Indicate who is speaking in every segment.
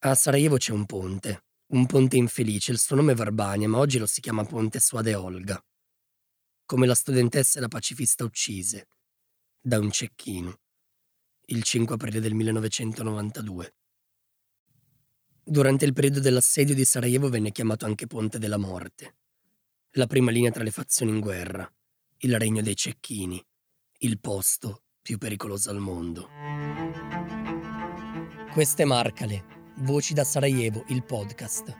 Speaker 1: A Sarajevo c'è un ponte, un ponte infelice, il suo nome è Verbania, ma oggi lo si chiama Ponte Suade Olga. Come la studentessa e la pacifista uccise, da un cecchino, il 5 aprile del 1992. Durante il periodo dell'assedio di Sarajevo venne chiamato anche Ponte della Morte, la prima linea tra le fazioni in guerra, il regno dei cecchini, il posto più pericoloso al mondo. Queste Marcale, Voci da Sarajevo, il podcast.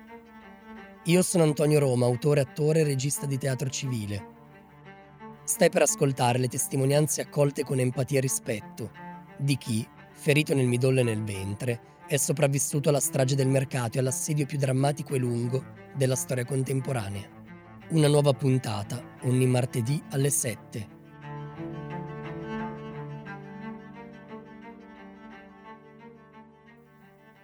Speaker 1: Io sono Antonio Roma, autore, attore e regista di teatro civile. Stai per ascoltare le testimonianze accolte con empatia e rispetto di chi, ferito nel midollo e nel ventre, è sopravvissuto alla strage del mercato e all'assedio più drammatico e lungo della storia contemporanea. Una nuova puntata ogni martedì alle 7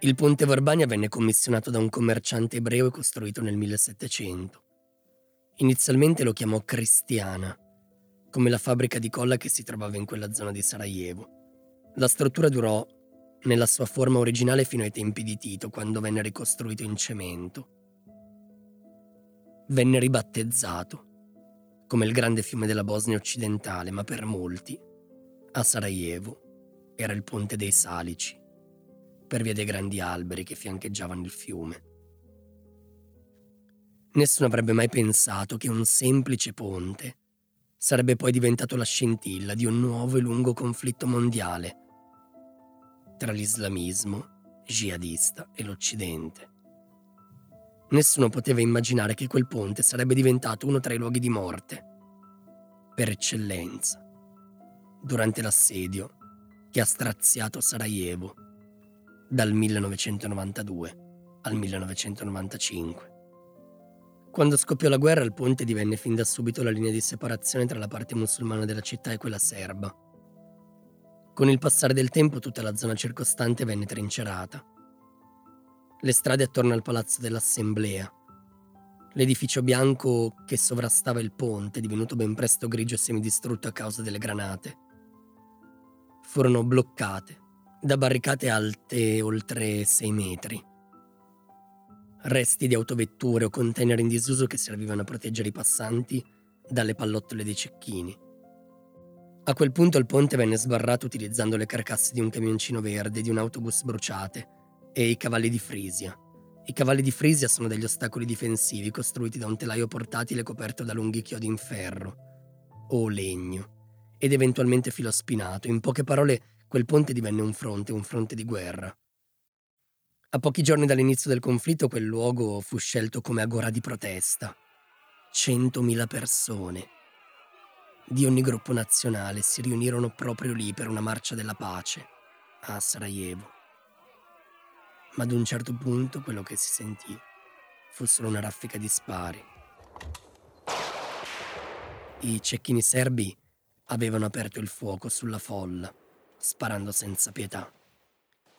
Speaker 1: Il ponte Verbania venne commissionato da un commerciante ebreo e costruito nel 1700. Inizialmente lo chiamò Cristiana, come la fabbrica di colla che si trovava in quella zona di Sarajevo. La struttura durò nella sua forma originale fino ai tempi di Tito, quando venne ricostruito in cemento. Venne ribattezzato come il grande fiume della Bosnia occidentale, ma per molti, a Sarajevo, era il ponte dei Salici per via dei grandi alberi che fiancheggiavano il fiume. Nessuno avrebbe mai pensato che un semplice ponte sarebbe poi diventato la scintilla di un nuovo e lungo conflitto mondiale tra l'islamismo jihadista e l'Occidente. Nessuno poteva immaginare che quel ponte sarebbe diventato uno tra i luoghi di morte, per eccellenza, durante l'assedio che ha straziato Sarajevo dal 1992 al 1995. Quando scoppiò la guerra il ponte divenne fin da subito la linea di separazione tra la parte musulmana della città e quella serba. Con il passare del tempo tutta la zona circostante venne trincerata. Le strade attorno al palazzo dell'Assemblea, l'edificio bianco che sovrastava il ponte, divenuto ben presto grigio e semidistrutto a causa delle granate, furono bloccate da barricate alte oltre 6 metri. Resti di autovetture o container in disuso che servivano a proteggere i passanti dalle pallottole dei cecchini. A quel punto il ponte venne sbarrato utilizzando le carcasse di un camioncino verde, di un autobus bruciate e i cavalli di Frisia. I cavalli di Frisia sono degli ostacoli difensivi costruiti da un telaio portatile coperto da lunghi chiodi in ferro o legno ed eventualmente filo spinato. In poche parole, quel ponte divenne un fronte, un fronte di guerra. A pochi giorni dall'inizio del conflitto quel luogo fu scelto come agora di protesta. Centomila persone di ogni gruppo nazionale si riunirono proprio lì per una marcia della pace a Sarajevo. Ma ad un certo punto quello che si sentì fu solo una raffica di spari. I cecchini serbi avevano aperto il fuoco sulla folla sparando senza pietà.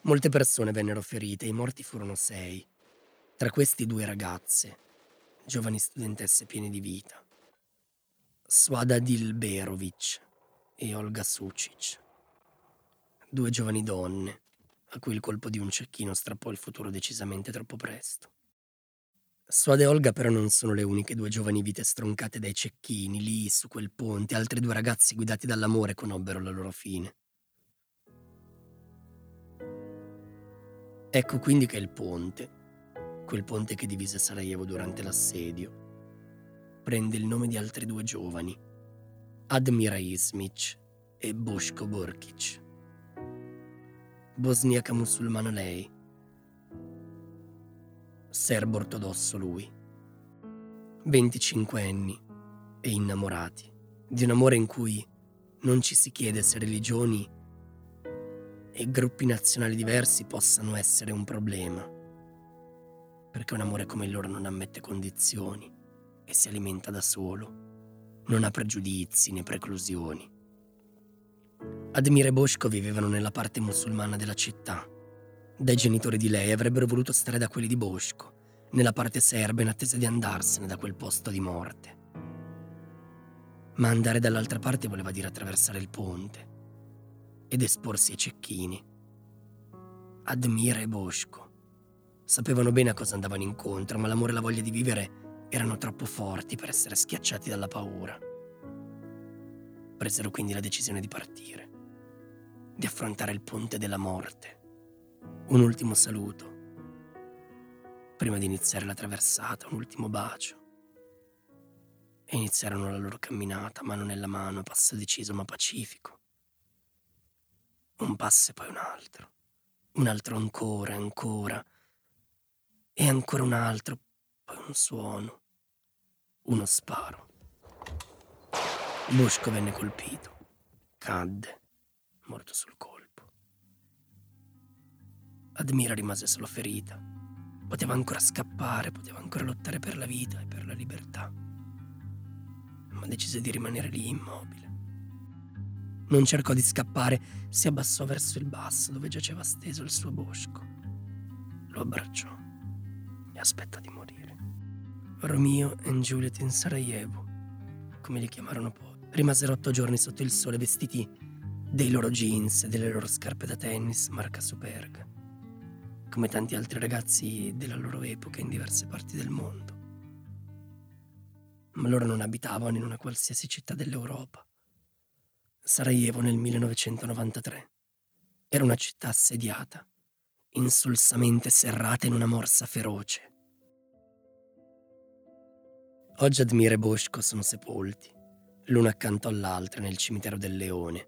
Speaker 1: Molte persone vennero ferite, i morti furono sei. Tra questi due ragazze, giovani studentesse piene di vita. Suada Dilberovic e Olga Sucic. Due giovani donne, a cui il colpo di un cecchino strappò il futuro decisamente troppo presto. Suada e Olga però non sono le uniche due giovani vite stroncate dai cecchini, lì su quel ponte, altri due ragazzi guidati dall'amore conobbero la loro fine. Ecco quindi che il ponte, quel ponte che divise Sarajevo durante l'assedio, prende il nome di altri due giovani, Admira Ismic e Boško Borkic. Bosniaca musulmano lei, serbo ortodosso lui. 25 anni e innamorati di un amore in cui non ci si chiede se religioni e gruppi nazionali diversi possano essere un problema. Perché un amore come il loro non ammette condizioni e si alimenta da solo, non ha pregiudizi né preclusioni. Admir e Bosco vivevano nella parte musulmana della città. Dai genitori di lei avrebbero voluto stare da quelli di Bosco, nella parte serba in attesa di andarsene da quel posto di morte. Ma andare dall'altra parte voleva dire attraversare il ponte ed esporsi ai cecchini. Admira e Bosco Sapevano bene a cosa andavano incontro, ma l'amore e la voglia di vivere erano troppo forti per essere schiacciati dalla paura. Presero quindi la decisione di partire, di affrontare il ponte della morte. Un ultimo saluto, prima di iniziare la traversata, un ultimo bacio. E iniziarono la loro camminata, mano nella mano, passo deciso ma pacifico. Un passo e poi un altro, un altro ancora ancora, e ancora un altro, poi un suono, uno sparo. Busco venne colpito, cadde, morto sul colpo. Admira rimase solo ferita. Poteva ancora scappare, poteva ancora lottare per la vita e per la libertà. Ma decise di rimanere lì immobile. Non cercò di scappare, si abbassò verso il basso dove giaceva steso il suo bosco. Lo abbracciò e aspetta di morire. Romeo e Juliet in Sarajevo, come li chiamarono poi, rimasero otto giorni sotto il sole vestiti dei loro jeans e delle loro scarpe da tennis marca Superga come tanti altri ragazzi della loro epoca in diverse parti del mondo. Ma loro non abitavano in una qualsiasi città dell'Europa. Sarajevo nel 1993 era una città assediata, insulsamente serrata in una morsa feroce. Oggi Admir e Bosco sono sepolti, l'uno accanto all'altra nel cimitero del Leone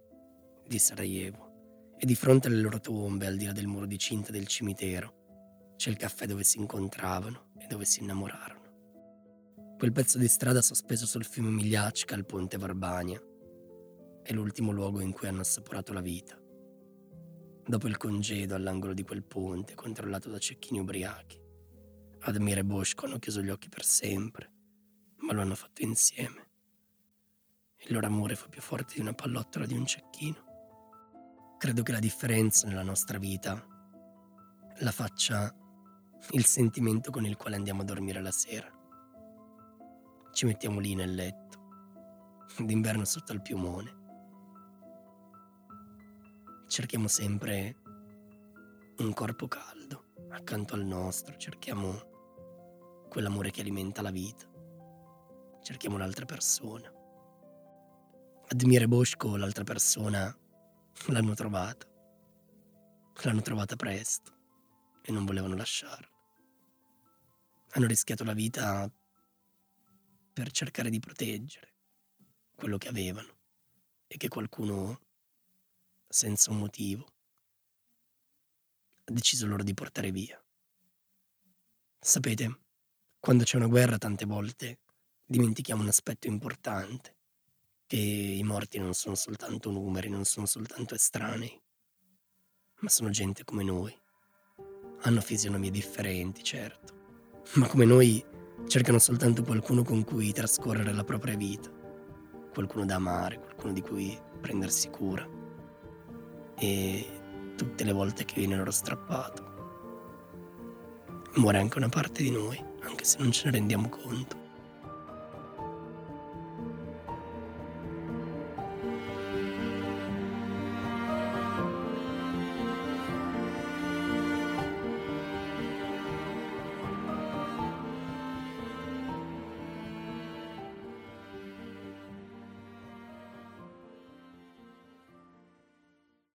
Speaker 1: di Sarajevo e di fronte alle loro tombe, al di là del muro di cinta del cimitero, c'è il caffè dove si incontravano e dove si innamorarono. Quel pezzo di strada sospeso sul fiume Migliacca al ponte Varbania è l'ultimo luogo in cui hanno assaporato la vita. Dopo il congedo all'angolo di quel ponte, controllato da cecchini ubriachi, Admir e Bosco hanno chiuso gli occhi per sempre, ma lo hanno fatto insieme. Il loro amore fu più forte di una pallottola di un cecchino. Credo che la differenza nella nostra vita la faccia il sentimento con il quale andiamo a dormire la sera. Ci mettiamo lì nel letto, d'inverno sotto al piumone. Cerchiamo sempre un corpo caldo accanto al nostro, cerchiamo quell'amore che alimenta la vita, cerchiamo l'altra persona. Admire Bosco, l'altra persona, L'hanno trovata. L'hanno trovata presto e non volevano lasciarla. Hanno rischiato la vita per cercare di proteggere quello che avevano e che qualcuno, senza un motivo, ha deciso loro di portare via. Sapete, quando c'è una guerra tante volte dimentichiamo un aspetto importante che i morti non sono soltanto numeri, non sono soltanto estranei, ma sono gente come noi. Hanno fisionomie differenti, certo, ma come noi cercano soltanto qualcuno con cui trascorrere la propria vita, qualcuno da amare, qualcuno di cui prendersi cura. E tutte le volte che viene loro strappato, muore anche una parte di noi, anche se non ce ne rendiamo conto.